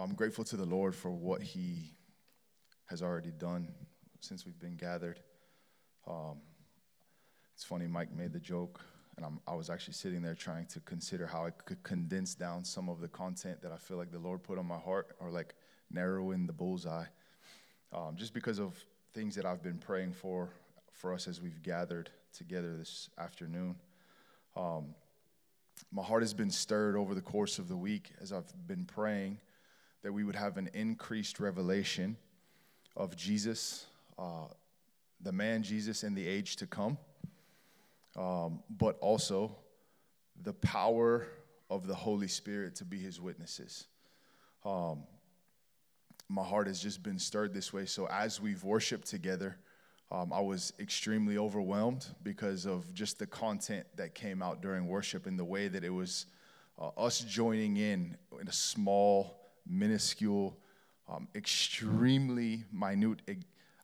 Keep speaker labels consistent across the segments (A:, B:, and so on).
A: I'm grateful to the Lord for what He has already done since we've been gathered. Um, it's funny, Mike made the joke, and I'm, i was actually sitting there trying to consider how I could condense down some of the content that I feel like the Lord put on my heart, or like narrowing the bullseye, um, just because of things that I've been praying for for us as we've gathered together this afternoon. Um, my heart has been stirred over the course of the week as I've been praying that we would have an increased revelation of Jesus, uh, the man Jesus in the age to come, um, but also the power of the Holy Spirit to be his witnesses. Um, my heart has just been stirred this way. So as we've worshiped together, um, I was extremely overwhelmed because of just the content that came out during worship and the way that it was uh, us joining in in a small, minuscule, um, extremely minute,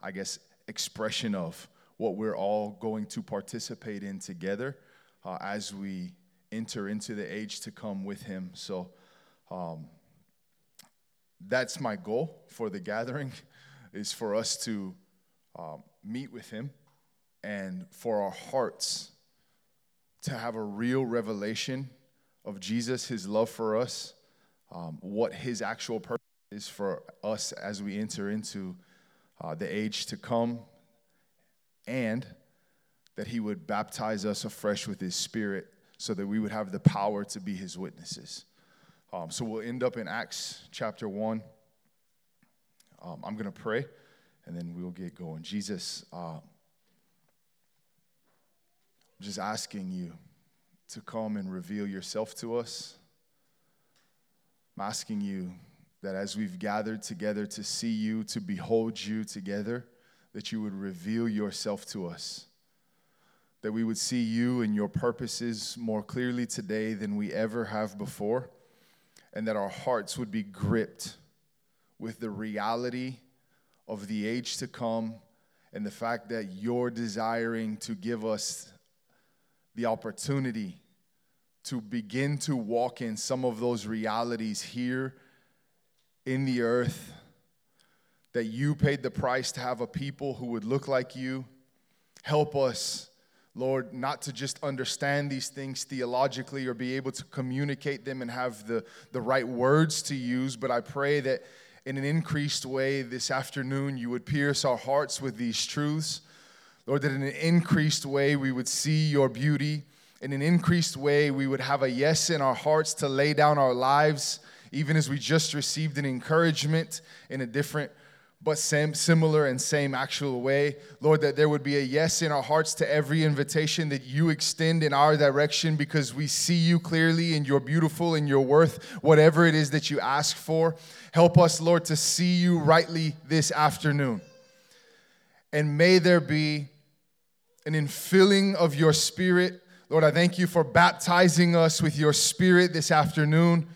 A: I guess, expression of what we're all going to participate in together uh, as we enter into the age to come with Him. So um, that's my goal for the gathering, is for us to um, meet with Him and for our hearts to have a real revelation of Jesus, His love for us, um, what His actual purpose is for us as we enter into uh, the age to come, and that He would baptize us afresh with His Spirit so that we would have the power to be His witnesses. Um, so we'll end up in Acts chapter 1. Um, I'm going to pray and then we'll get going. Jesus, uh, I'm just asking you to come and reveal yourself to us. I'm asking you that as we've gathered together to see you, to behold you together, that you would reveal yourself to us. That we would see you and your purposes more clearly today than we ever have before, and that our hearts would be gripped with the reality of the age to come and the fact that you're desiring to give us the opportunity to begin to walk in some of those realities here in the earth. That you paid the price to have a people who would look like you. Help us, Lord, not to just understand these things theologically or be able to communicate them and have the, the right words to use, but I pray that in an increased way this afternoon, you would pierce our hearts with these truths. Lord, that in an increased way we would see your beauty. In an increased way, we would have a yes in our hearts to lay down our lives, even as we just received an encouragement in a different but same, similar and same actual way. Lord, that there would be a yes in our hearts to every invitation that you extend in our direction because we see you clearly and you're beautiful and you're worth whatever it is that you ask for. Help us, Lord, to see you rightly this afternoon. And may there be an infilling of your spirit. Lord, I thank you for baptizing us with your spirit this afternoon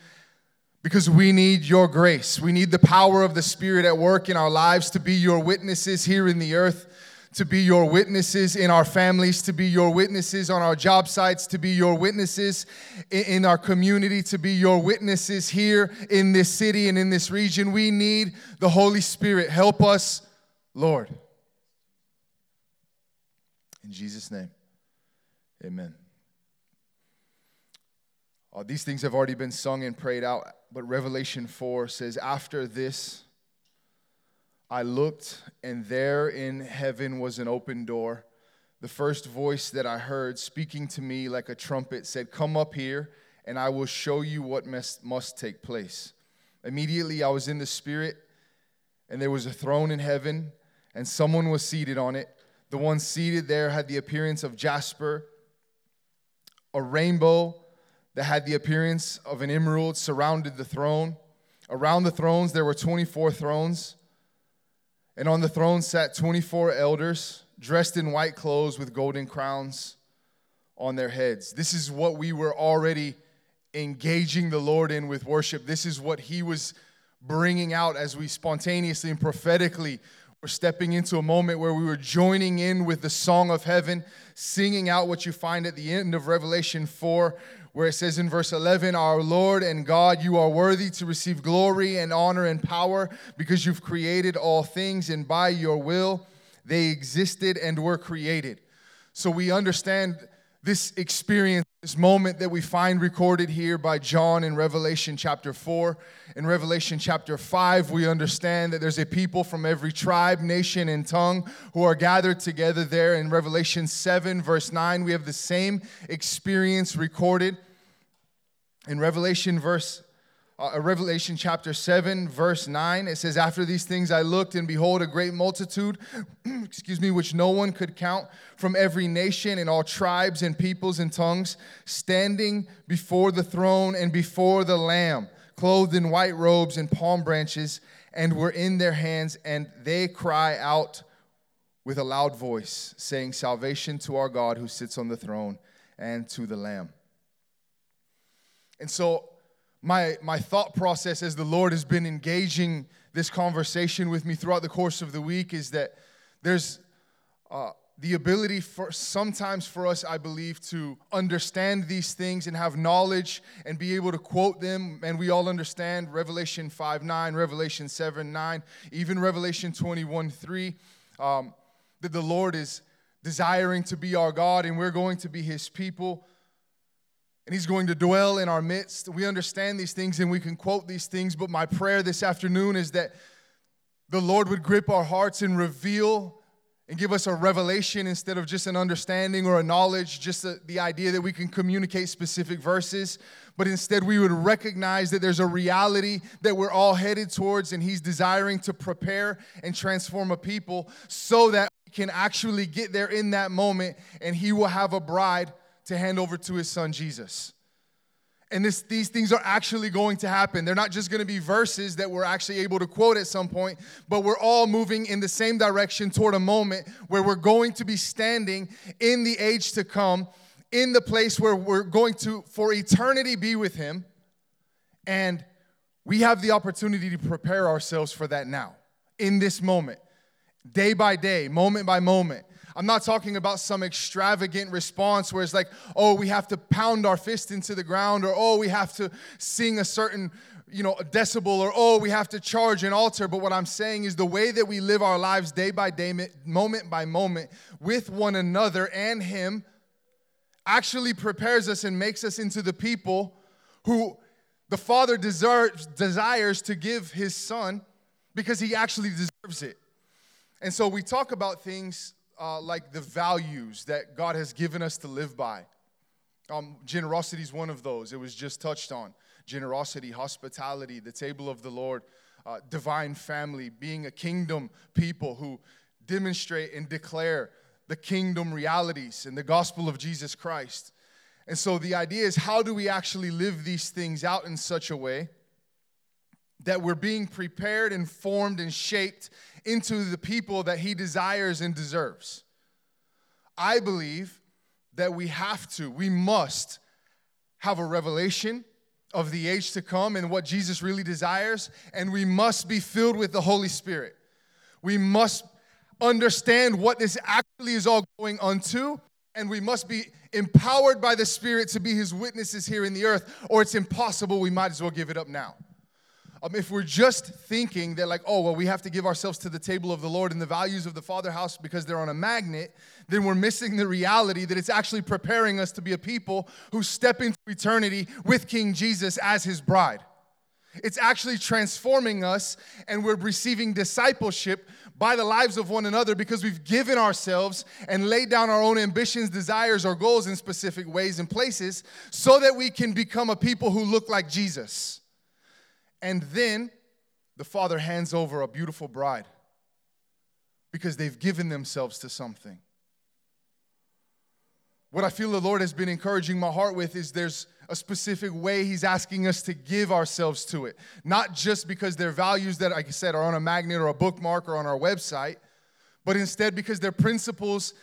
A: because we need your grace. We need the power of the Spirit at work in our lives to be your witnesses here in the earth, to be your witnesses in our families, to be your witnesses on our job sites, to be your witnesses in our community, to be your witnesses here in this city and in this region. We need the Holy Spirit. Help us, Lord. In Jesus' name, amen. Uh, these things have already been sung and prayed out, but Revelation 4 says, After this, I looked, and there in heaven was an open door. The first voice that I heard speaking to me like a trumpet said, Come up here, and I will show you what must, must take place. Immediately I was in the Spirit, and there was a throne in heaven, and someone was seated on it. The one seated there had the appearance of jasper, a rainbow that had the appearance of an emerald surrounded the throne. Around the thrones, there were 24 thrones. And on the throne sat 24 elders dressed in white clothes with golden crowns on their heads. This is what we were already engaging the Lord in with worship. This is what He was bringing out as we spontaneously and prophetically were stepping into a moment where we were joining in with the song of heaven, singing out what you find at the end of Revelation 4, where it says in verse 11, Our Lord and God, you are worthy to receive glory and honor and power because you've created all things, and by your will they existed and were created. So we understand this experience, this moment that we find recorded here by John in Revelation chapter 4. In Revelation chapter 5, we understand that there's a people from every tribe, nation, and tongue who are gathered together there. In Revelation 7, verse 9, we have the same experience recorded. In Revelation verse uh, Revelation chapter 7, verse 9. It says, After these things I looked, and behold, a great multitude, excuse me, which no one could count, from every nation and all tribes and peoples and tongues, standing before the throne and before the Lamb, clothed in white robes and palm branches, and were in their hands, and they cry out with a loud voice, saying, Salvation to our God who sits on the throne and to the Lamb. And so, my, my thought process as the Lord has been engaging this conversation with me throughout the course of the week is that there's uh, the ability for sometimes for us, I believe, to understand these things and have knowledge and be able to quote them. And we all understand Revelation 5 9, Revelation 7 9, even Revelation 21 3, um, that the Lord is desiring to be our God and we're going to be his people and he's going to dwell in our midst. We understand these things and we can quote these things, but my prayer this afternoon is that the Lord would grip our hearts and reveal and give us a revelation instead of just an understanding or a knowledge, just a, the idea that we can communicate specific verses, but instead we would recognize that there's a reality that we're all headed towards, and He's desiring to prepare and transform a people so that we can actually get there in that moment and He will have a bride to hand over to his son Jesus. And this, these things are actually going to happen. They're not just going to be verses that we're actually able to quote at some point, but we're all moving in the same direction toward a moment where we're going to be standing in the age to come, in the place where we're going to, for eternity, be with Him. And we have the opportunity to prepare ourselves for that now, in this moment, day by day, moment by moment. I'm not talking about some extravagant response where it's like, oh, we have to pound our fist into the ground, or oh, we have to sing a certain you know, decibel, or oh, we have to charge an altar. But what I'm saying is the way that we live our lives day by day, moment by moment, with one another and Him, actually prepares us and makes us into the people who the Father deserves, desires to give His Son because He actually deserves it. And so we talk about things uh, like the values that God has given us to live by. Um, generosity is one of those. It was just touched on. Generosity, hospitality, the table of the Lord, uh, divine family, being a kingdom people who demonstrate and declare the kingdom realities and the gospel of Jesus Christ. And so the idea is how do we actually live these things out in such a way that we're being prepared and formed and shaped into the people that He desires and deserves. I believe that we have to, we must have a revelation of the age to come and what Jesus really desires, and we must be filled with the Holy Spirit. We must understand what this actually is all going unto, and we must be empowered by the Spirit to be His witnesses here in the earth, or it's impossible. We might as well give it up now. Um, if we're just thinking that, like, oh, well, we have to give ourselves to the table of the Lord and the values of the Father house because they're on a magnet, then we're missing the reality that it's actually preparing us to be a people who step into eternity with King Jesus as his bride. It's actually transforming us, and we're receiving discipleship by the lives of one another because we've given ourselves and laid down our own ambitions, desires, or goals in specific ways and places so that we can become a people who look like Jesus. And then the father hands over a beautiful bride because they've given themselves to something. What I feel the Lord has been encouraging my heart with is there's a specific way He's asking us to give ourselves to it. Not just because they're values that, like I said, are on a magnet or a bookmark or on our website, but instead because they're principles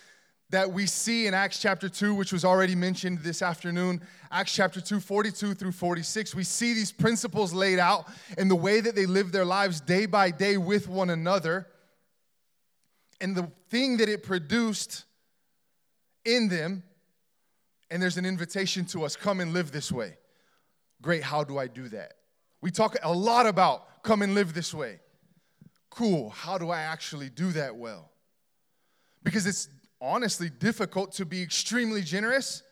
A: that we see in Acts chapter 2, which was already mentioned this afternoon, Acts chapter 2, 42 through 46. We see these principles laid out in the way that they live their lives day by day with one another. And the thing that it produced in them And there's an invitation to us come and live this way. Great, how do I do that? We talk a lot about come and live this way. Cool, how do I actually do that well? Because it's honestly difficult to be extremely generous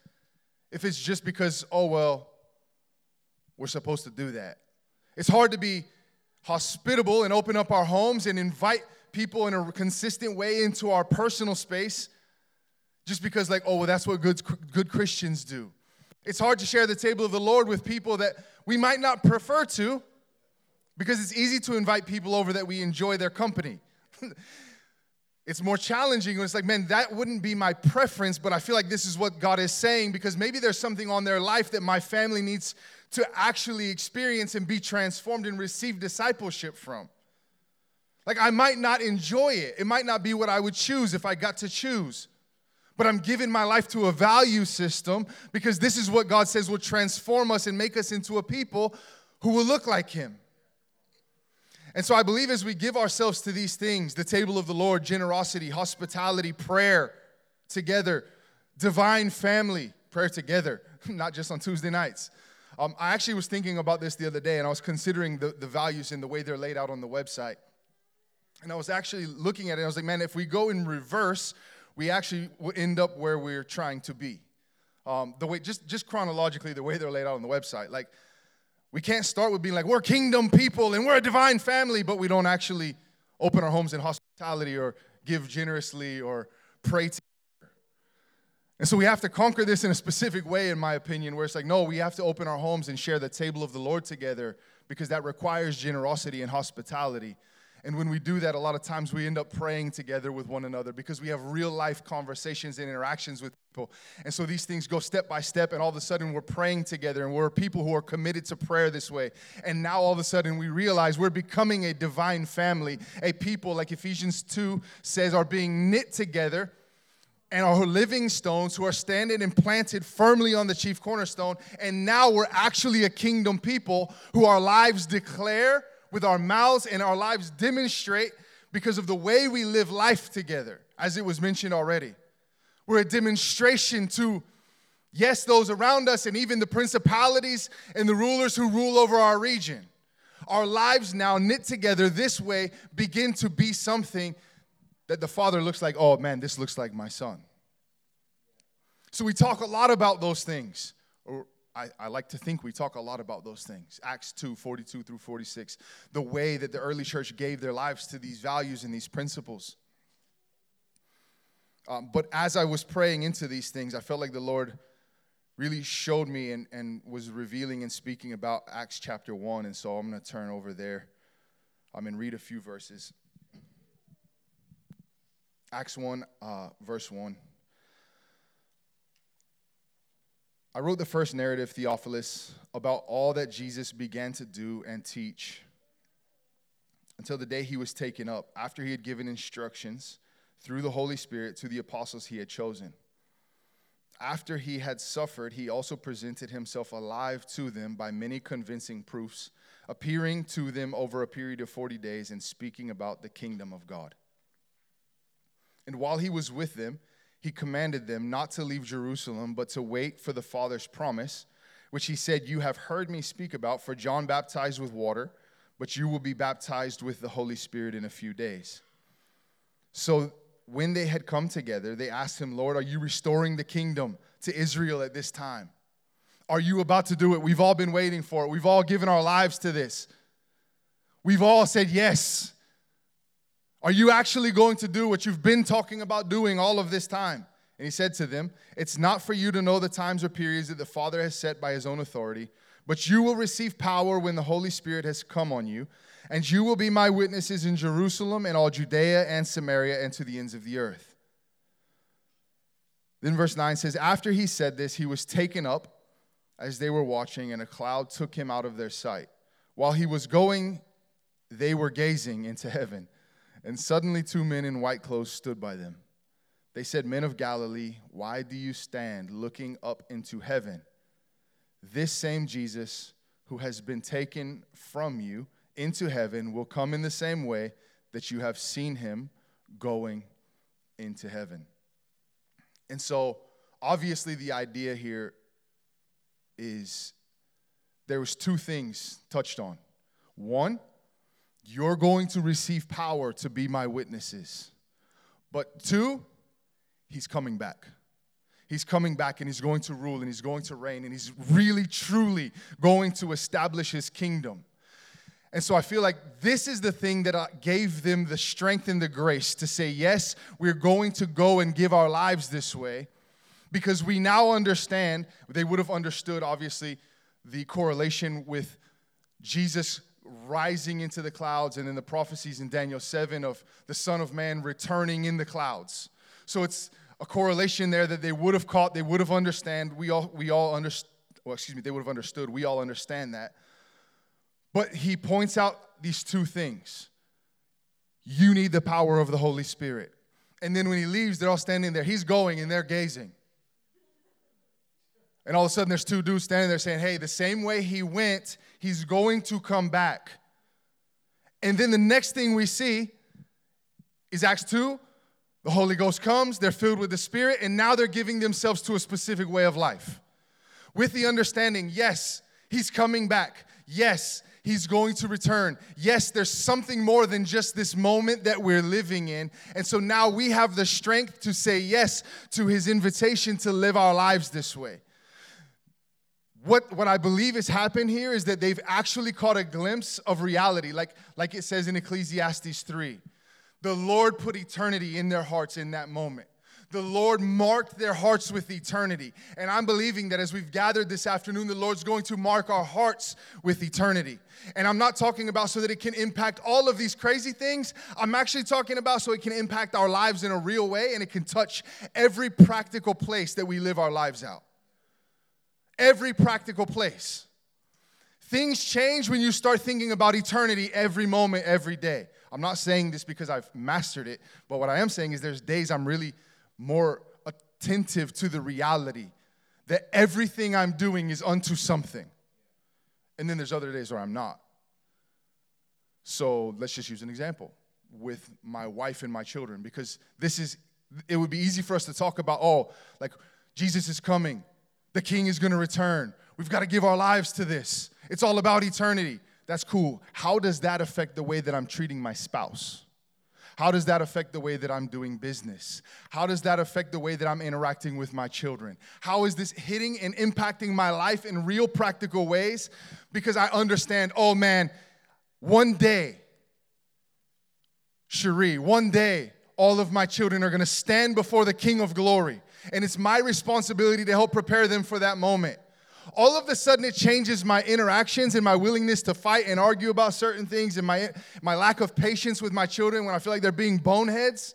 A: if it's just because, oh, well, we're supposed to do that. It's hard to be hospitable and open up our homes and invite people in a consistent way into our personal space just because, like, oh, well, that's what good, good Christians do. It's hard to share the table of the Lord with people that we might not prefer to because it's easy to invite people over that we enjoy their company. it's more challenging when it's like, man, that wouldn't be my preference, but I feel like this is what God is saying because maybe there's something on their life that my family needs to actually experience and be transformed and receive discipleship from. Like, I might not enjoy it, it might not be what I would choose if I got to choose. But I'm giving my life to a value system because this is what God says will transform us and make us into a people who will look like Him. And so I believe as we give ourselves to these things the table of the Lord, generosity, hospitality, prayer together, divine family, prayer together, not just on Tuesday nights. Um, I actually was thinking about this the other day and I was considering the, the values and the way they're laid out on the website. And I was actually looking at it, I was like, man, if we go in reverse, we actually would end up where we're trying to be. Um, the way, just, just chronologically, the way they're laid out on the website. Like, we can't start with being like, we're kingdom people and we're a divine family, but we don't actually open our homes in hospitality or give generously or pray together. And so we have to conquer this in a specific way, in my opinion, where it's like, no, we have to open our homes and share the table of the Lord together because that requires generosity and hospitality. And when we do that, a lot of times we end up praying together with one another because we have real life conversations and interactions with people. And so these things go step by step, and all of a sudden we're praying together, and we're people who are committed to prayer this way. And now all of a sudden we realize we're becoming a divine family, a people, like Ephesians 2 says, are being knit together and are living stones who are standing and planted firmly on the chief cornerstone. And now we're actually a kingdom people who our lives declare with our mouths and our lives demonstrate because of the way we live life together, as it was mentioned already. We're a demonstration to, yes, those around us and even the principalities and the rulers who rule over our region. Our lives now knit together this way begin to be something that the Father looks like, oh man, this looks like my son. So we talk a lot about those things, or I, I, like to think we talk a lot about those things. Acts 2 42 through 46. The way that the early church gave their lives to these values and these principles. Um, but as I was praying into these things, I felt like the Lord really showed me and, and was revealing and speaking about Acts chapter 1. And so I'm going to turn over there um, and read a few verses. Acts 1, uh, verse 1. I wrote the first narrative, Theophilus, about all that Jesus began to do and teach until the day he was taken up, after he had given instructions through the Holy Spirit to the apostles he had chosen. After he had suffered, he also presented himself alive to them by many convincing proofs, appearing to them over a period of 40 days and speaking about the kingdom of God. And while he was with them, he commanded them not to leave Jerusalem, but to wait for the Father's promise, which he said, You have heard me speak about, for John baptized with water, but you will be baptized with the Holy Spirit in a few days. So when they had come together, they asked him, Lord, are you restoring the kingdom to Israel at this time? Are you about to do it? We've all been waiting for it. We've all given our lives to this. We've all said yes. Are you actually going to do what you've been talking about doing all of this time? And he said to them, It's not for you to know the times or periods that the Father has set by his own authority, but you will receive power when the Holy Spirit has come on you, and you will be my witnesses in Jerusalem and all Judea and Samaria and to the ends of the earth. Then verse 9 says, After he said this, he was taken up as they were watching, and a cloud took him out of their sight. While he was going, they were gazing into heaven. And suddenly two men in white clothes stood by them. They said, Men of Galilee, why do you stand looking up into heaven? This same Jesus who has been taken from you into heaven will come in the same way that you have seen him going into heaven. And so, obviously, the idea here is there was two things touched on. One, you're going to receive power to be my witnesses. But two, he's coming back. He's coming back and he's going to rule and he's going to reign and he's really, truly going to establish his kingdom. And so I feel like this is the thing that gave them the strength and the grace to say, yes, we're going to go and give our lives this way because we now understand, they would have understood, obviously, the correlation with Jesus rising into the clouds and then the prophecies in Daniel 7 of the Son of Man returning in the clouds. So it's a correlation there that they would have caught, they would have understand. We all we all understand. Well, excuse me, they would have understood. We all understand that. But he points out these two things. You need the power of the Holy Spirit. And then when he leaves, they're all standing there. He's going and they're gazing. And all of a sudden, there's two dudes standing there saying, Hey, the same way he went, he's going to come back. And then the next thing we see is Acts 2. The Holy Ghost comes, they're filled with the Spirit, and now they're giving themselves to a specific way of life. With the understanding, yes, he's coming back. Yes, he's going to return. Yes, there's something more than just this moment that we're living in. And so now we have the strength to say yes to his invitation to live our lives this way what, what I believe has happened here is that they've actually caught a glimpse of reality, like, like it says in Ecclesiastes 3. The Lord put eternity in their hearts in that moment. The Lord marked their hearts with eternity. And I'm believing that as we've gathered this afternoon, the Lord's going to mark our hearts with eternity. And I'm not talking about so that it can impact all of these crazy things. I'm actually talking about so it can impact our lives in a real way and it can touch every practical place that we live our lives out every practical place. Things change when you start thinking about eternity every moment, every day. I'm not saying this because I've mastered it, but what I am saying is there's days I'm really more attentive to the reality that everything I'm doing is unto something. And then there's other days where I'm not. So let's just use an example with my wife and my children because this is, it would be easy for us to talk about, oh, like Jesus is coming. The king is going to return. We've got to give our lives to this. It's all about eternity. That's cool. How does that affect the way that I'm treating my spouse? How does that affect the way that I'm doing business? How does that affect the way that I'm interacting with my children? How is this hitting and impacting my life in real practical ways? Because I understand, oh man, one day, Cherie, one day, all of my children are gonna stand before the King of glory and it's my responsibility to help prepare them for that moment. All of a sudden, it changes my interactions and my willingness to fight and argue about certain things and my, my lack of patience with my children when I feel like they're being boneheads.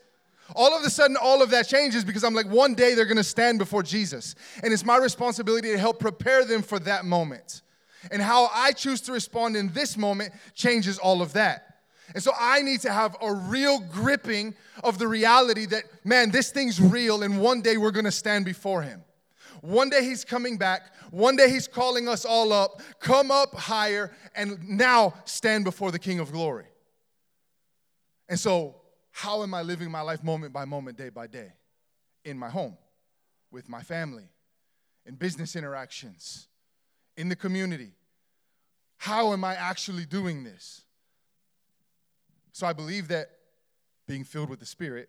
A: All of a sudden, all of that changes because I'm like, one day they're gonna stand before Jesus. And it's my responsibility to help prepare them for that moment. And how I choose to respond in this moment changes all of that. And so I need to have a real gripping of the reality that, man, this thing's real, and one day we're gonna stand before Him. One day He's coming back. One day He's calling us all up, come up higher, and now stand before the King of glory. And so, how am I living my life moment by moment, day by day? In my home, with my family, in business interactions, in the community. How am I actually doing this? So I believe that being filled with the Spirit,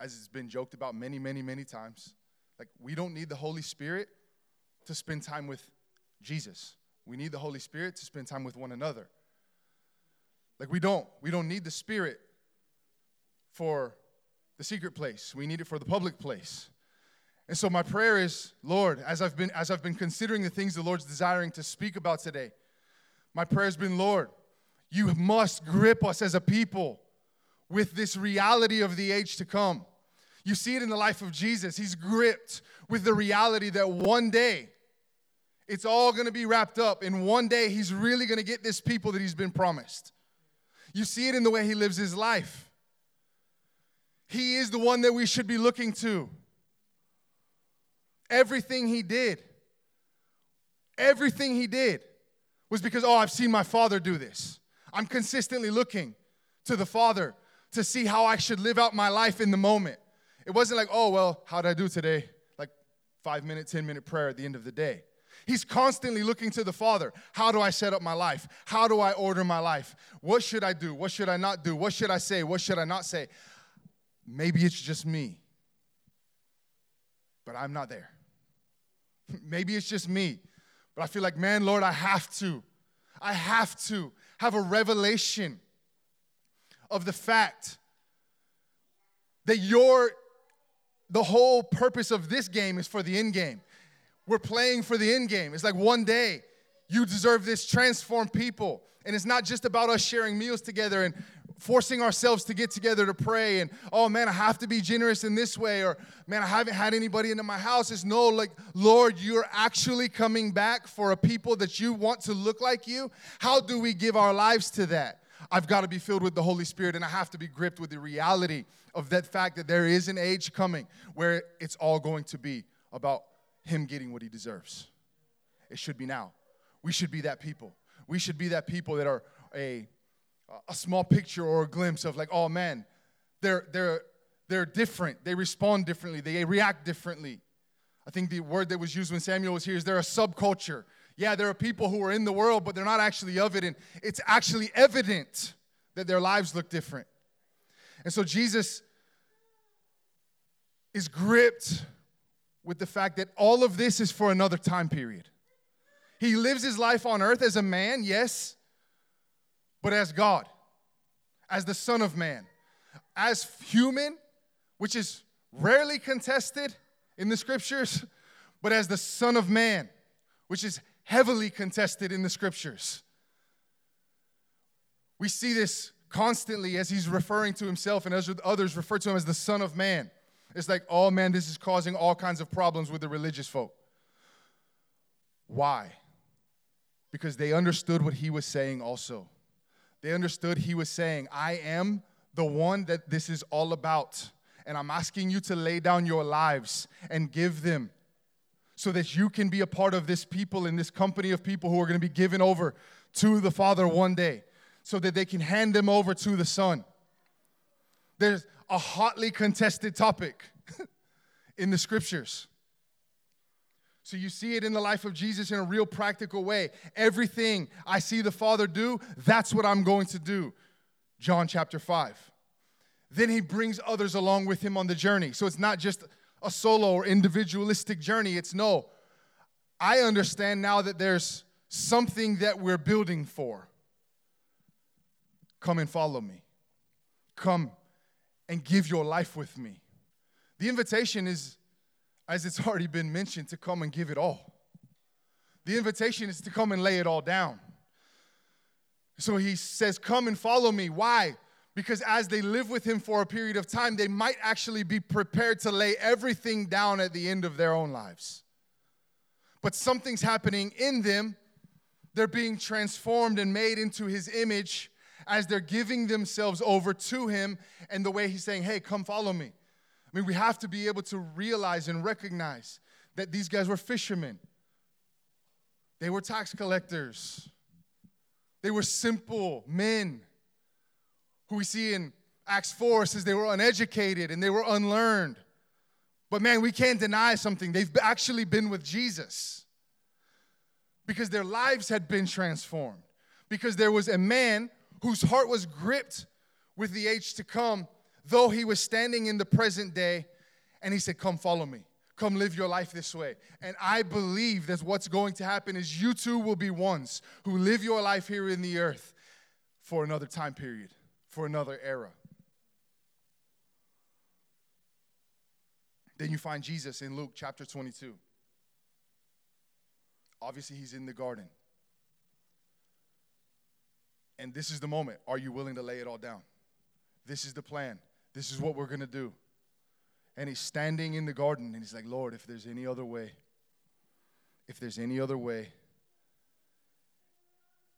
A: as it's been joked about many, many, many times, like we don't need the Holy Spirit to spend time with Jesus. We need the Holy Spirit to spend time with one another. Like we don't. We don't need the Spirit for the secret place. We need it for the public place. And so my prayer is, Lord, as I've been as I've been considering the things the Lord's desiring to speak about today, my prayer has been, Lord, you must grip us as a people with this reality of the age to come. You see it in the life of Jesus. He's gripped with the reality that one day it's all going to be wrapped up. And one day he's really going to get this people that he's been promised. You see it in the way he lives his life. He is the one that we should be looking to. Everything he did, everything he did was because, oh, I've seen my father do this. I'm consistently looking to the Father to see how I should live out my life in the moment. It wasn't like, oh, well, how did I do today? Like, five minute, 10 minute prayer at the end of the day. He's constantly looking to the Father. How do I set up my life? How do I order my life? What should I do? What should I not do? What should I say? What should I not say? Maybe it's just me, but I'm not there. Maybe it's just me, but I feel like, man, Lord, I have to. I have to have a revelation of the fact that your the whole purpose of this game is for the end game. We're playing for the end game. It's like one day you deserve this transformed people. And it's not just about us sharing meals together and forcing ourselves to get together to pray and oh man i have to be generous in this way or man i haven't had anybody into my house. It's no like lord you're actually coming back for a people that you want to look like you. How do we give our lives to that? I've got to be filled with the holy spirit and i have to be gripped with the reality of that fact that there is an age coming where it's all going to be about him getting what he deserves. It should be now. We should be that people. We should be that people that are a a small picture or a glimpse of like, oh man, they're they're they're different. They respond differently. They react differently. I think the word that was used when Samuel was here is they're a subculture. Yeah, there are people who are in the world, but they're not actually of it, and it's actually evident that their lives look different. And so Jesus is gripped with the fact that all of this is for another time period. He lives his life on earth as a man, yes, but as God, as the Son of Man, as human, which is rarely contested in the scriptures, but as the Son of Man, which is heavily contested in the scriptures. We see this constantly as he's referring to himself and as others refer to him as the Son of Man. It's like, oh man, this is causing all kinds of problems with the religious folk. Why? Because they understood what he was saying also. They understood he was saying, I am the one that this is all about. And I'm asking you to lay down your lives and give them so that you can be a part of this people in this company of people who are going to be given over to the Father one day so that they can hand them over to the Son. There's a hotly contested topic in the scriptures. So you see it in the life of Jesus in a real practical way. Everything I see the Father do, that's what I'm going to do. John chapter 5. Then he brings others along with him on the journey. So it's not just a solo or individualistic journey. It's no, I understand now that there's something that we're building for. Come and follow me. Come and give your life with me. The invitation is as it's already been mentioned, to come and give it all. The invitation is to come and lay it all down. So he says, Come and follow me. Why? Because as they live with him for a period of time, they might actually be prepared to lay everything down at the end of their own lives. But something's happening in them. They're being transformed and made into his image as they're giving themselves over to him. And the way he's saying, Hey, come follow me. I mean, we have to be able to realize and recognize that these guys were fishermen, they were tax collectors, they were simple men who we see in Acts 4 says they were uneducated and they were unlearned. But man, we can't deny something. They've actually been with Jesus because their lives had been transformed. Because there was a man whose heart was gripped with the age to come though he was standing in the present day and he said, Come follow me. Come live your life this way. And I believe that what's going to happen is you too will be ones who live your life here in the earth for another time period, for another era. Then you find Jesus in Luke chapter 22. Obviously, he's in the garden. And this is the moment. Are you willing to lay it all down? This is the plan. This is what we're going to do. And he's standing in the garden and he's like, Lord, if there's any other way, if there's any other way,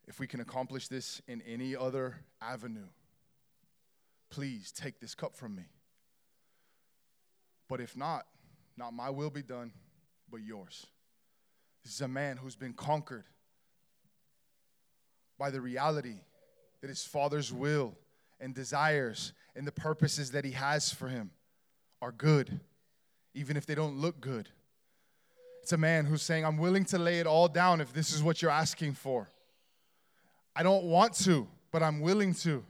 A: if we can accomplish this in any other avenue, please take this cup from me. But if not, not my will be done, but yours. This is a man who's been conquered by the reality that his father's will and desires and the purposes that He has for him are good, even if they don't look good. It's a man who's saying, I'm willing to lay it all down if this is what you're asking for. I don't want to, but I'm willing to.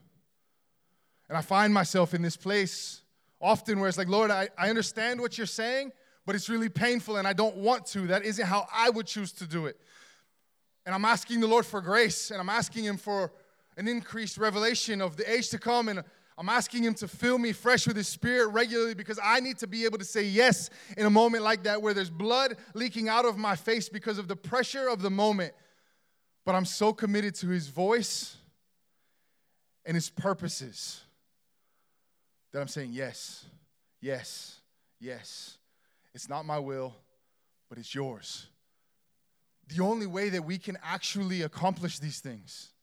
A: And I find myself in this place often where it's like, Lord, I, I understand what you're saying, but it's really painful and I don't want to. That isn't how I would choose to do it. And I'm asking the Lord for grace and I'm asking Him for an increased revelation of the age to come. And I'm asking Him to fill me fresh with His Spirit regularly because I need to be able to say yes in a moment like that where there's blood leaking out of my face because of the pressure of the moment. But I'm so committed to His voice and His purposes that I'm saying yes, yes, yes. It's not my will, but it's yours. The only way that we can actually accomplish these things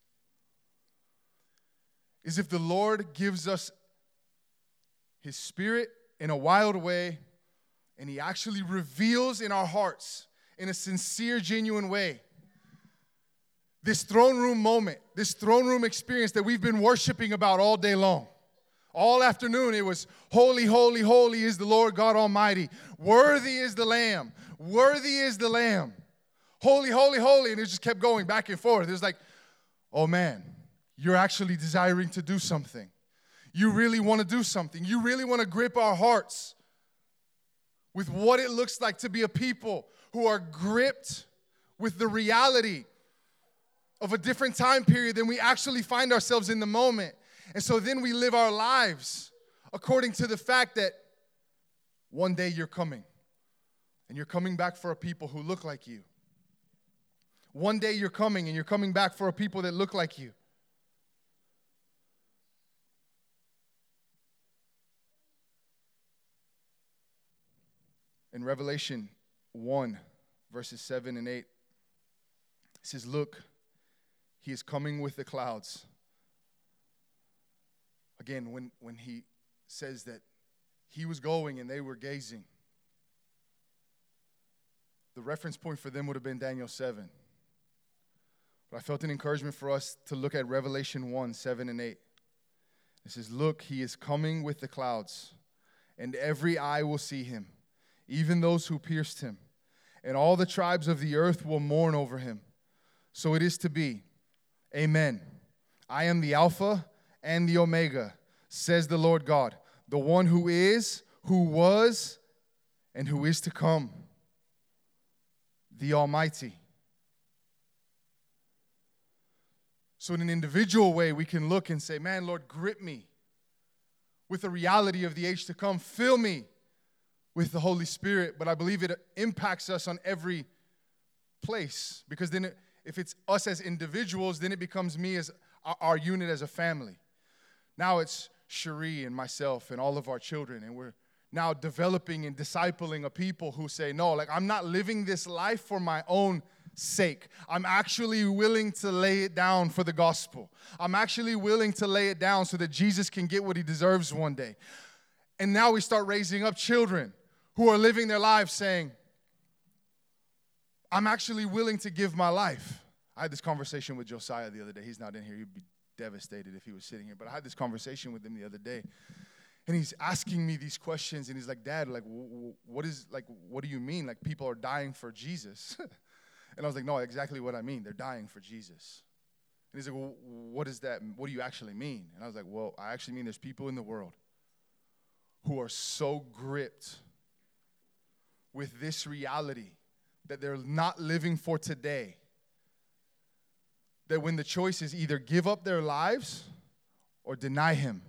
A: is if the Lord gives us His Spirit in a wild way and He actually reveals in our hearts in a sincere, genuine way this throne room moment, this throne room experience that we've been worshiping about all day long. All afternoon it was holy, holy, holy is the Lord God Almighty. Worthy is the Lamb. Worthy is the Lamb. Holy, holy, holy. And it just kept going back and forth. It was like, oh man, you're actually desiring to do something. You really want to do something. You really want to grip our hearts with what it looks like to be a people who are gripped with the reality of a different time period than we actually find ourselves in the moment. And so then we live our lives according to the fact that one day you're coming. And you're coming back for a people who look like you. One day you're coming and you're coming back for a people that look like you. In Revelation 1, verses 7 and 8, it says, Look, he is coming with the clouds Again, when, when he says that he was going and they were gazing, the reference point for them would have been Daniel 7. But I felt an encouragement for us to look at Revelation 1 7 and 8. It says, Look, he is coming with the clouds, and every eye will see him, even those who pierced him, and all the tribes of the earth will mourn over him. So it is to be. Amen. I am the Alpha and the Omega, says the Lord God, the one who is, who was, and who is to come, the Almighty. So, in an individual way, we can look and say, Man, Lord, grip me with the reality of the age to come. Fill me with the Holy Spirit. But I believe it impacts us on every place because then, it, if it's us as individuals, then it becomes me as our unit as a family. Now it's Cherie and myself and all of our children, and we're now developing and discipling a people who say, No, like I'm not living this life for my own sake. I'm actually willing to lay it down for the gospel. I'm actually willing to lay it down so that Jesus can get what he deserves one day. And now we start raising up children who are living their lives saying, I'm actually willing to give my life. I had this conversation with Josiah the other day. He's not in here. He'd be devastated if he was sitting here. But I had this conversation with him the other day, and he's asking me these questions, and he's like, "Dad, like, what is like, what do you mean? Like, people are dying for Jesus?" and I was like, "No, exactly what I mean. They're dying for Jesus." And he's like, "Well, what is that? What do you actually mean?" And I was like, "Well, I actually mean there's people in the world who are so gripped with this reality that they're not living for today." that when the choice is either give up their lives or deny Him,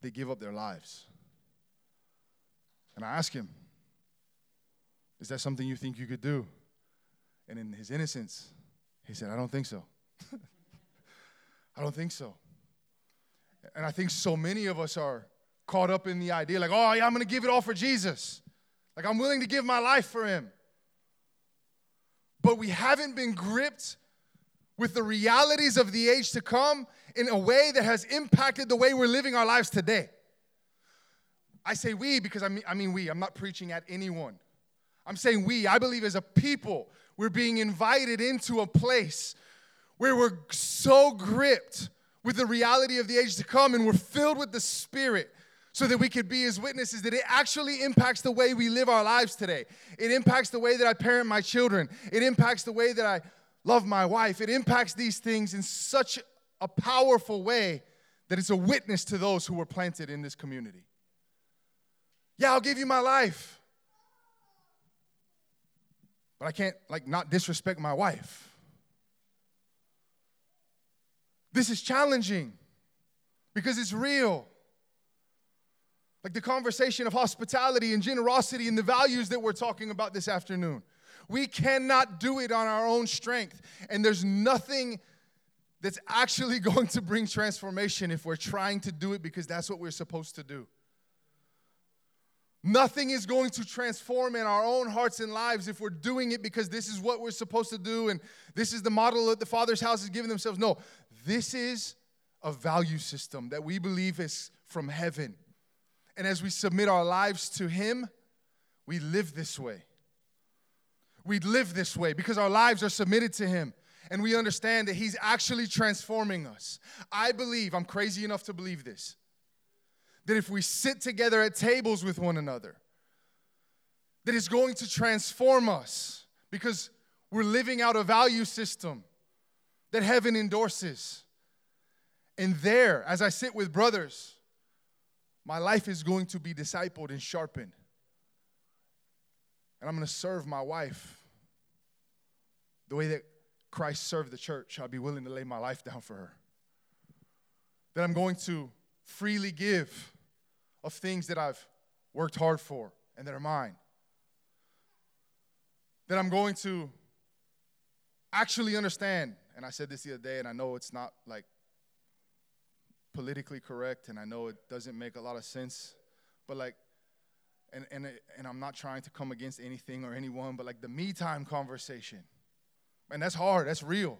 A: they give up their lives. And I ask him, Is that something you think you could do? And in his innocence, he said, I don't think so. I don't think so. And I think so many of us are caught up in the idea like, oh, yeah, I'm going to give it all for Jesus. Like, I'm willing to give my life for him. But we haven't been gripped with the realities of the age to come in a way that has impacted the way we're living our lives today. I say we because I mean, I mean we. I'm not preaching at anyone. I'm saying we. I believe as a people, we're being invited into a place where we're so gripped with the reality of the age to come and we're filled with the Spirit
B: so that we could be his witnesses, that it actually impacts the way we live our lives today. It impacts the way that I parent my children, it impacts the way that I love my wife. It impacts these things in such a powerful way that it's a witness to those who were planted in this community. Yeah, I'll give you my life. But I can't like not disrespect my wife. This is challenging because it's real. Like the conversation of hospitality and generosity and the values that we're talking about this afternoon. We cannot do it on our own strength. And there's nothing that's actually going to bring transformation if we're trying to do it because that's what we're supposed to do. Nothing is going to transform in our own hearts and lives if we're doing it because this is what we're supposed to do and this is the model that the Father's house is giving themselves. No, this is a value system that we believe is from heaven. And as we submit our lives to Him, we live this way. We live this way because our lives are submitted to Him and we understand that He's actually transforming us. I believe, I'm crazy enough to believe this, that if we sit together at tables with one another, that it's going to transform us because we're living out a value system that heaven endorses. And there, as I sit with brothers, my life is going to be discipled and sharpened. And I'm going to serve my wife the way that Christ served the church. I'll be willing to lay my life down for her. That I'm going to freely give of things that I've worked hard for and that are mine. That I'm going to actually understand, and I said this the other day, and I know it's not like politically correct, and I know it doesn't make a lot of sense, but like, and, and, and I'm not trying to come against anything or anyone, but like the me time conversation. And that's hard, that's real.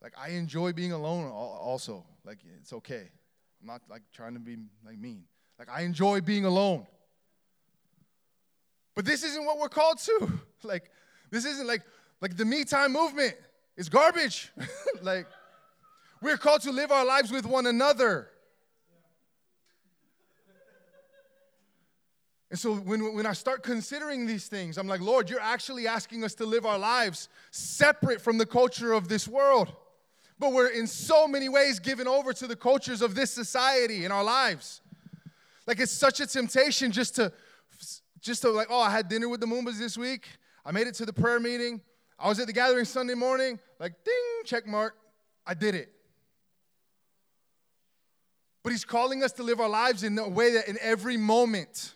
B: Like, I enjoy being alone also. Like, it's okay. I'm not like trying to be like mean. Like, I enjoy being alone. But this isn't what we're called to. like, this isn't like, like the me time movement It's garbage. like, we're called to live our lives with one another. And so when, when I start considering these things, I'm like, Lord, you're actually asking us to live our lives separate from the culture of this world. But we're in so many ways given over to the cultures of this society in our lives. Like it's such a temptation just to, just to like, oh, I had dinner with the Moombas this week. I made it to the prayer meeting. I was at the gathering Sunday morning. Like, ding, check mark. I did it. But he's calling us to live our lives in a way that in every moment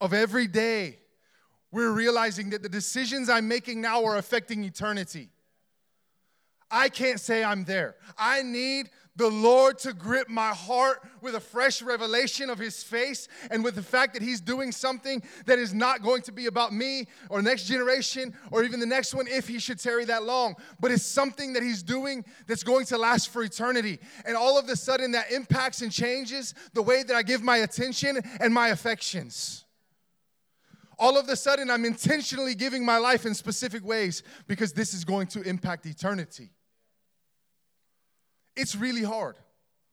B: of every day, we're realizing that the decisions I'm making now are affecting eternity. I can't say I'm there. I need the Lord to grip my heart with a fresh revelation of His face and with the fact that He's doing something that is not going to be about me or next generation or even the next one if He should tarry that long, but it's something that He's doing that's going to last for eternity. And all of a sudden, that impacts and changes the way that I give my attention and my affections. All of a sudden, I'm intentionally giving my life in specific ways because this is going to impact eternity. It's really hard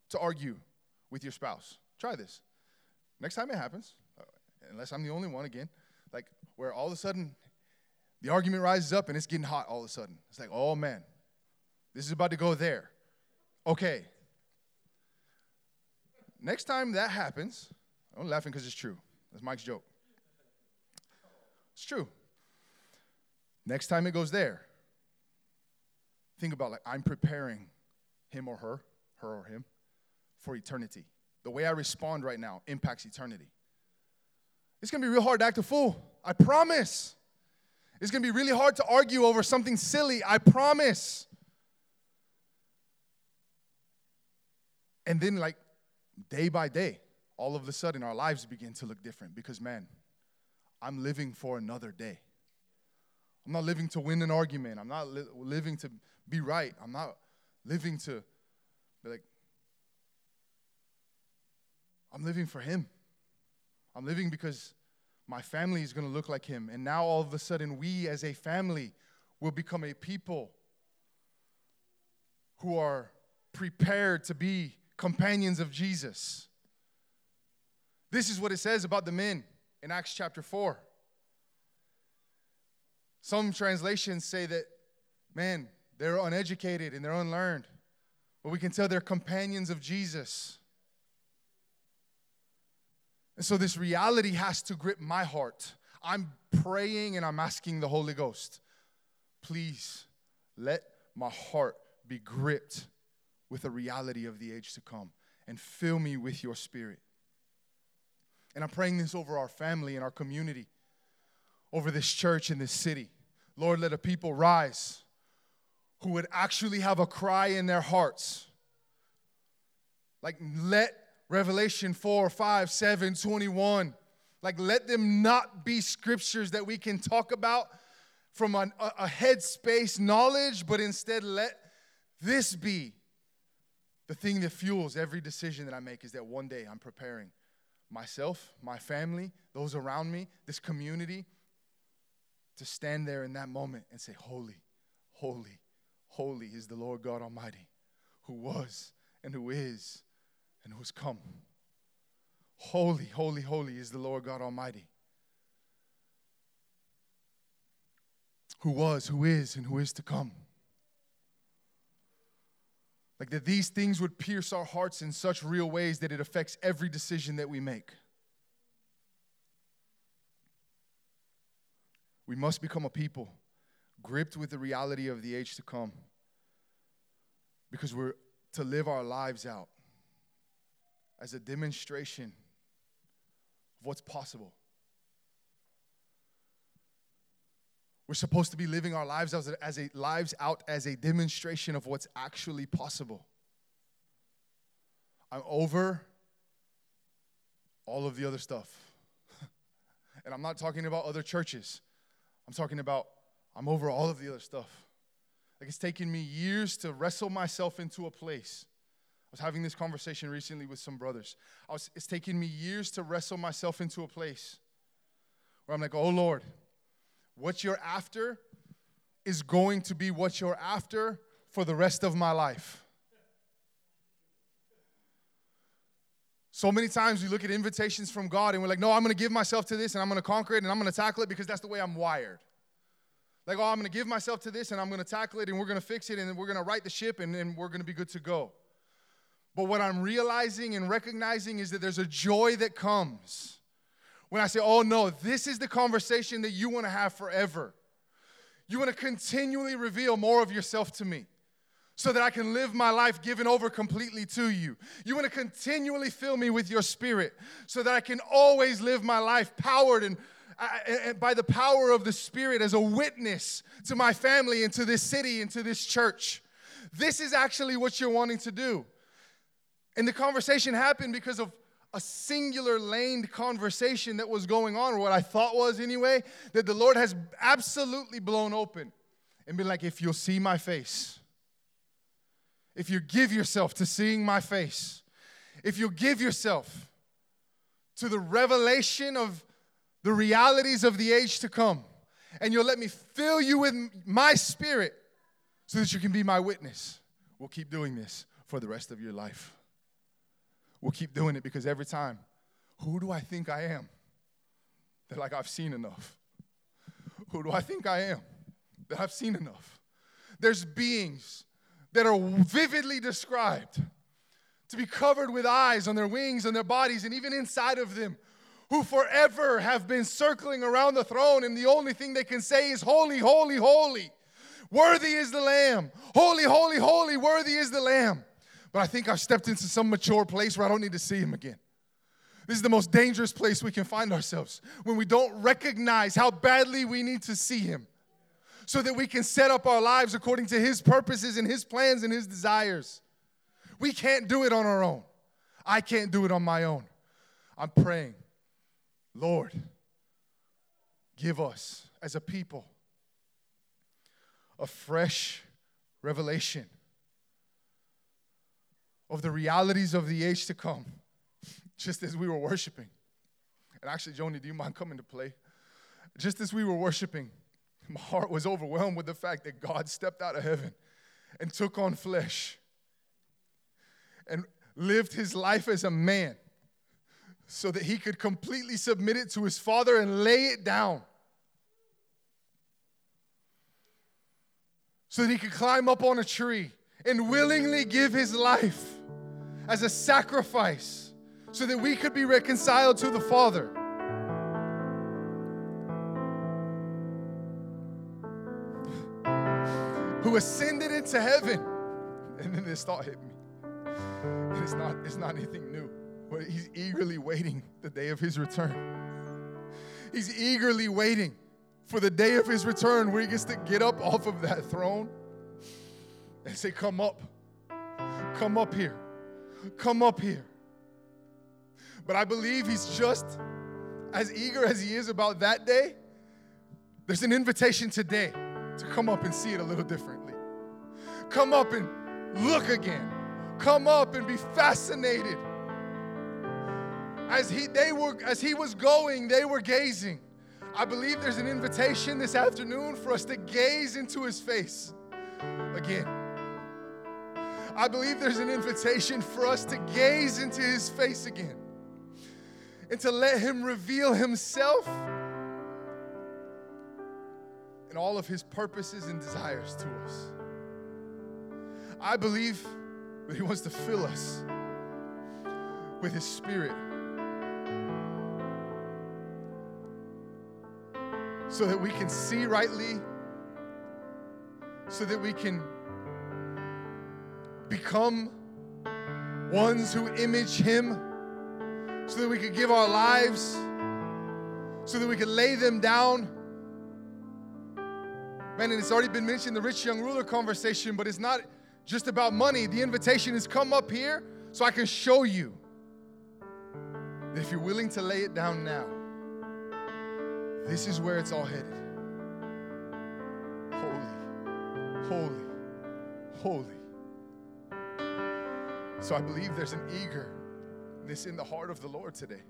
B: to argue with your spouse. Try this. Next time it happens, uh, unless I'm the only one again, like where all of a sudden the argument rises up and it's getting hot all of a sudden. It's like, oh man, this is about to go there. Okay. Next time that happens, I'm laughing because it's true. That's Mike's joke. It's true. Next time it goes there, think about like I'm preparing him or her, her or him, for eternity. The way I respond right now impacts eternity. It's gonna be real hard to act a fool. I promise. It's gonna be really hard to argue over something silly. I promise. And then, like, day by day, all of a sudden, our lives begin to look different because, man, I'm living for another day. I'm not living to win an argument. I'm not li- living to be right. I'm not living to be like, I'm living for Him. I'm living because my family is going to look like Him. And now all of a sudden, we as a family will become a people who are prepared to be companions of Jesus. This is what it says about the men in Acts chapter 4. Some translations say that, man, they're uneducated and they're unlearned, but we can tell they're companions of Jesus. And so this reality has to grip my heart. I'm praying and I'm asking the Holy Ghost, please let my heart be gripped with the reality of the age to come and fill me with your spirit. And I'm praying this over our family and our community, over this church and this city. Lord, let a people rise who would actually have a cry in their hearts. Like, let Revelation 4, 5, 7, 21, like, let them not be scriptures that we can talk about from an, a, a headspace knowledge, but instead let this be the thing that fuels every decision that I make is that one day I'm preparing myself, my family, those around me, this community to stand there in that moment and say, Holy, holy, holy is the Lord God Almighty, who was and who is and who's come. Holy, holy, holy is the Lord God Almighty, who was, who is, and who is to come. Like that these things would pierce our hearts in such real ways that it affects every decision that we make. We must become a people gripped with the reality of the age to come because we're to live our lives out as a demonstration of what's possible. We're supposed to be living our lives as a, as a, lives out as a demonstration of what's actually possible. I'm over all of the other stuff. and I'm not talking about other churches. I'm talking about I'm over all of the other stuff. Like it's taken me years to wrestle myself into a place. I was having this conversation recently with some brothers. I Was, it's taken me years to wrestle myself into a place where I'm like, oh Lord, what you're after is going to be what you're after for the rest of my life. So many times we look at invitations from God and we're like, no, I'm going to give myself to this and I'm going to conquer it and I'm going to tackle it because that's the way I'm wired. Like, oh, I'm going to give myself to this and I'm going to tackle it and we're going to fix it and we're going to right the ship and then we're going to be good to go. But what I'm realizing and recognizing is that there's a joy that comes when I say, oh no, this is the conversation that you want to have forever. You want to continually reveal more of yourself to me so that I can live my life given over completely to you. You want to continually fill me with your spirit so that I can always live my life powered and, by the power of the spirit as a witness to my family and to this city and to this church. This is actually what you're wanting to do. And the conversation happened because of a singular laned conversation that was going on, or what I thought was anyway, that the Lord has absolutely blown open and been like, if you'll see my face, if you give yourself to seeing my face, if you give yourself to the revelation of the realities of the age to come, and you'll let me fill you with my spirit so that you can be my witness, we'll keep doing this for the rest of your life. We'll keep doing it because every time, who do I think I am? They're like, I've seen enough. Who do I think I am? That I've seen enough. There's beings that are vividly described to be covered with eyes on their wings and their bodies and even inside of them who forever have been circling around the throne, and the only thing they can say is, Holy, holy, holy. Worthy is the Lamb. Holy, holy, holy, worthy is the Lamb. But I think I've stepped into some mature place where I don't need to see him again. This is the most dangerous place we can find ourselves when we don't recognize how badly we need to see him so that we can set up our lives according to his purposes and his plans and his desires. We can't do it on our own. I can't do it on my own. I'm praying, Lord, give us as a people a fresh revelation of the realities of the age to come, just as we were worshiping. And actually, Joni, do you mind coming to play? Just as we were worshiping, my heart was overwhelmed with the fact that God stepped out of heaven and took on flesh and lived his life as a man so that he could completely submit it to his father and lay it down. So that he could climb up on a tree and willingly give his life as a sacrifice so that we could be reconciled to the Father. Who ascended into heaven. And then this thought hit me. It's not, it's not anything new. But he's eagerly waiting the day of his return. He's eagerly waiting for the day of his return where he gets to get up off of that throne and say, Come up. Come up here. Come up here. But I believe he's just as eager as he is about that day. There's an invitation today to come up and see it a little differently. Come up and look again. Come up and be fascinated. As he they were as he was going, they were gazing. I believe there's an invitation this afternoon for us to gaze into his face again. I believe there's an invitation for us to gaze into his face again and to let him reveal himself and all of his purposes and desires to us. I believe that he wants to fill us with his spirit so that we can see rightly, so that we can become ones who image Him, so that we could give our lives, so that we could lay them down. Man, and it's already been mentioned the rich young ruler conversation, but it's not just about money. The invitation is come up here so I can show you that if you're willing to lay it down now, this is where it's all headed. Holy, holy, holy. So I believe there's an eagerness in the heart of the Lord today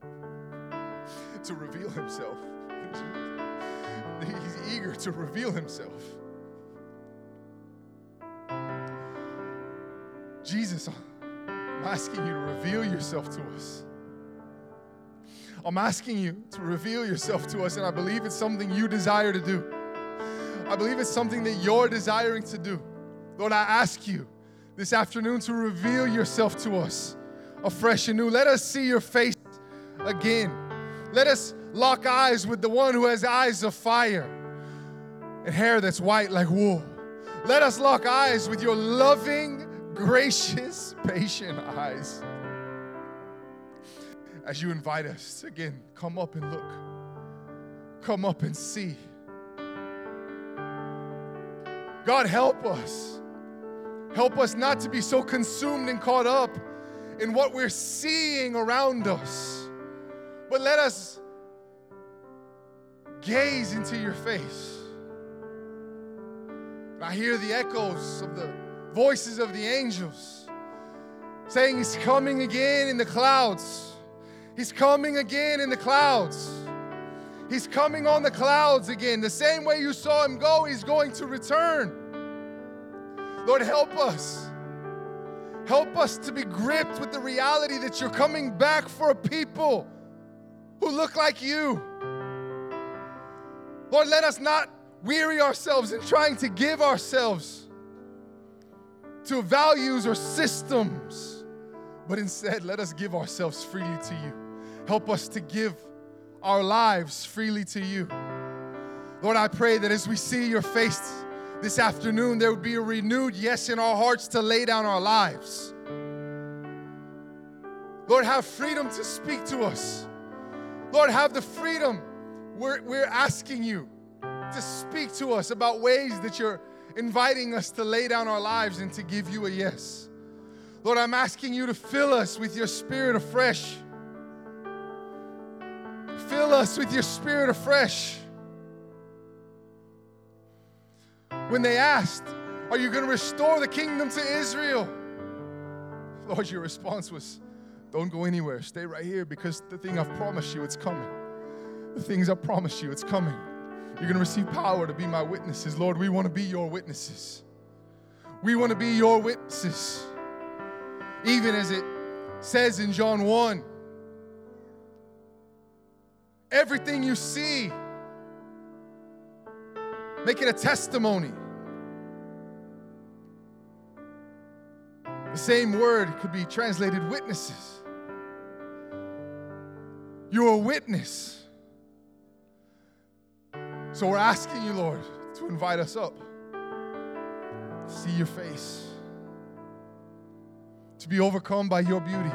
B: to reveal himself. He's eager to reveal himself. Jesus, I'm asking you to reveal yourself to us. I'm asking you to reveal yourself to us, and I believe it's something you desire to do. I believe it's something that you're desiring to do. Lord, I ask you this afternoon to reveal yourself to us afresh and new. Let us see your face again. Let us lock eyes with the one who has eyes of fire and hair that's white like wool. Let us lock eyes with your loving, gracious, patient eyes. As you invite us again, come up and look. Come up and see. God, help us Help us not to be so consumed and caught up in what we're seeing around us, but let us gaze into your face. I hear the echoes of the voices of the angels saying, He's coming again in the clouds. He's coming again in the clouds. He's coming on the clouds again. The same way you saw him go, he's going to return. Lord, help us. Help us to be gripped with the reality that you're coming back for a people who look like you. Lord, let us not weary ourselves in trying to give ourselves to values or systems, but instead let us give ourselves freely to you. Help us to give our lives freely to you. Lord, I pray that as we see your face, this afternoon there would be a renewed yes in our hearts to lay down our lives. Lord, have freedom to speak to us. Lord, have the freedom. We're, we're asking you to speak to us about ways that you're inviting us to lay down our lives and to give you a yes. Lord, I'm asking you to fill us with your spirit afresh. Fill us with your spirit afresh. when they asked, Are you going to restore the kingdom to Israel? Lord, your response was, Don't go anywhere. Stay right here because the thing I've promised you, it's coming. The things I promised you, it's coming. You're going to receive power to be my witnesses. Lord, we want to be your witnesses. We want to be your witnesses. Even as it says in John 1. Everything you see, make it a testimony. The same word could be translated witnesses. You're a witness. So we're asking you, Lord, to invite us up, see your face, to be overcome by your beauty,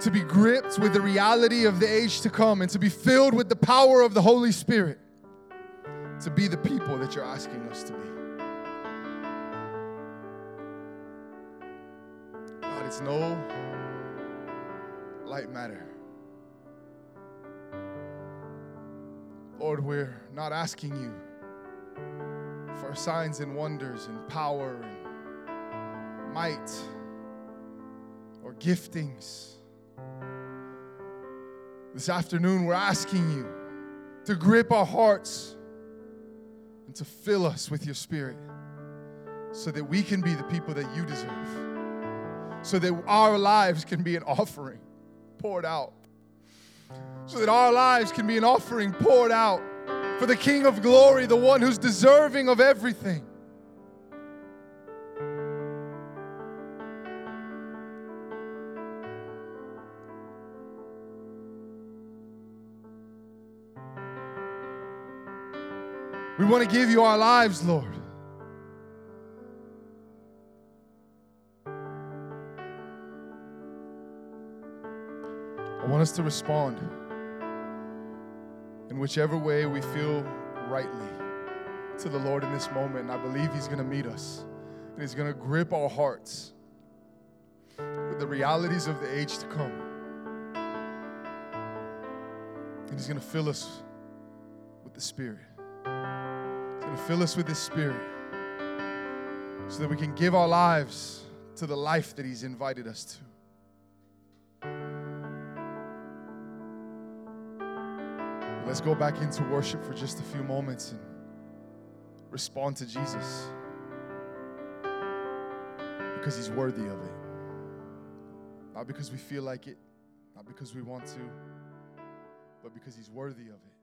B: to be gripped with the reality of the age to come, and to be filled with the power of the Holy Spirit, to be the people that you're asking us to be. God, it's no light matter. Lord, we're not asking you for signs and wonders and power and might or giftings. This afternoon, we're asking you to grip our hearts and to fill us with your spirit so that we can be the people that you deserve, so that our lives can be an offering poured out so that our lives can be an offering poured out for the King of glory, the one who's deserving of everything. We want to give you our lives, Lord. I want us to respond in whichever way we feel rightly to the Lord in this moment. And I believe He's going to meet us and He's going to grip our hearts with the realities of the age to come. And He's going to fill us with the Spirit. To fill us with His Spirit so that we can give our lives to the life that He's invited us to. Let's go back into worship for just a few moments and respond to Jesus because He's worthy of it. Not because we feel like it, not because we want to, but because He's worthy of it.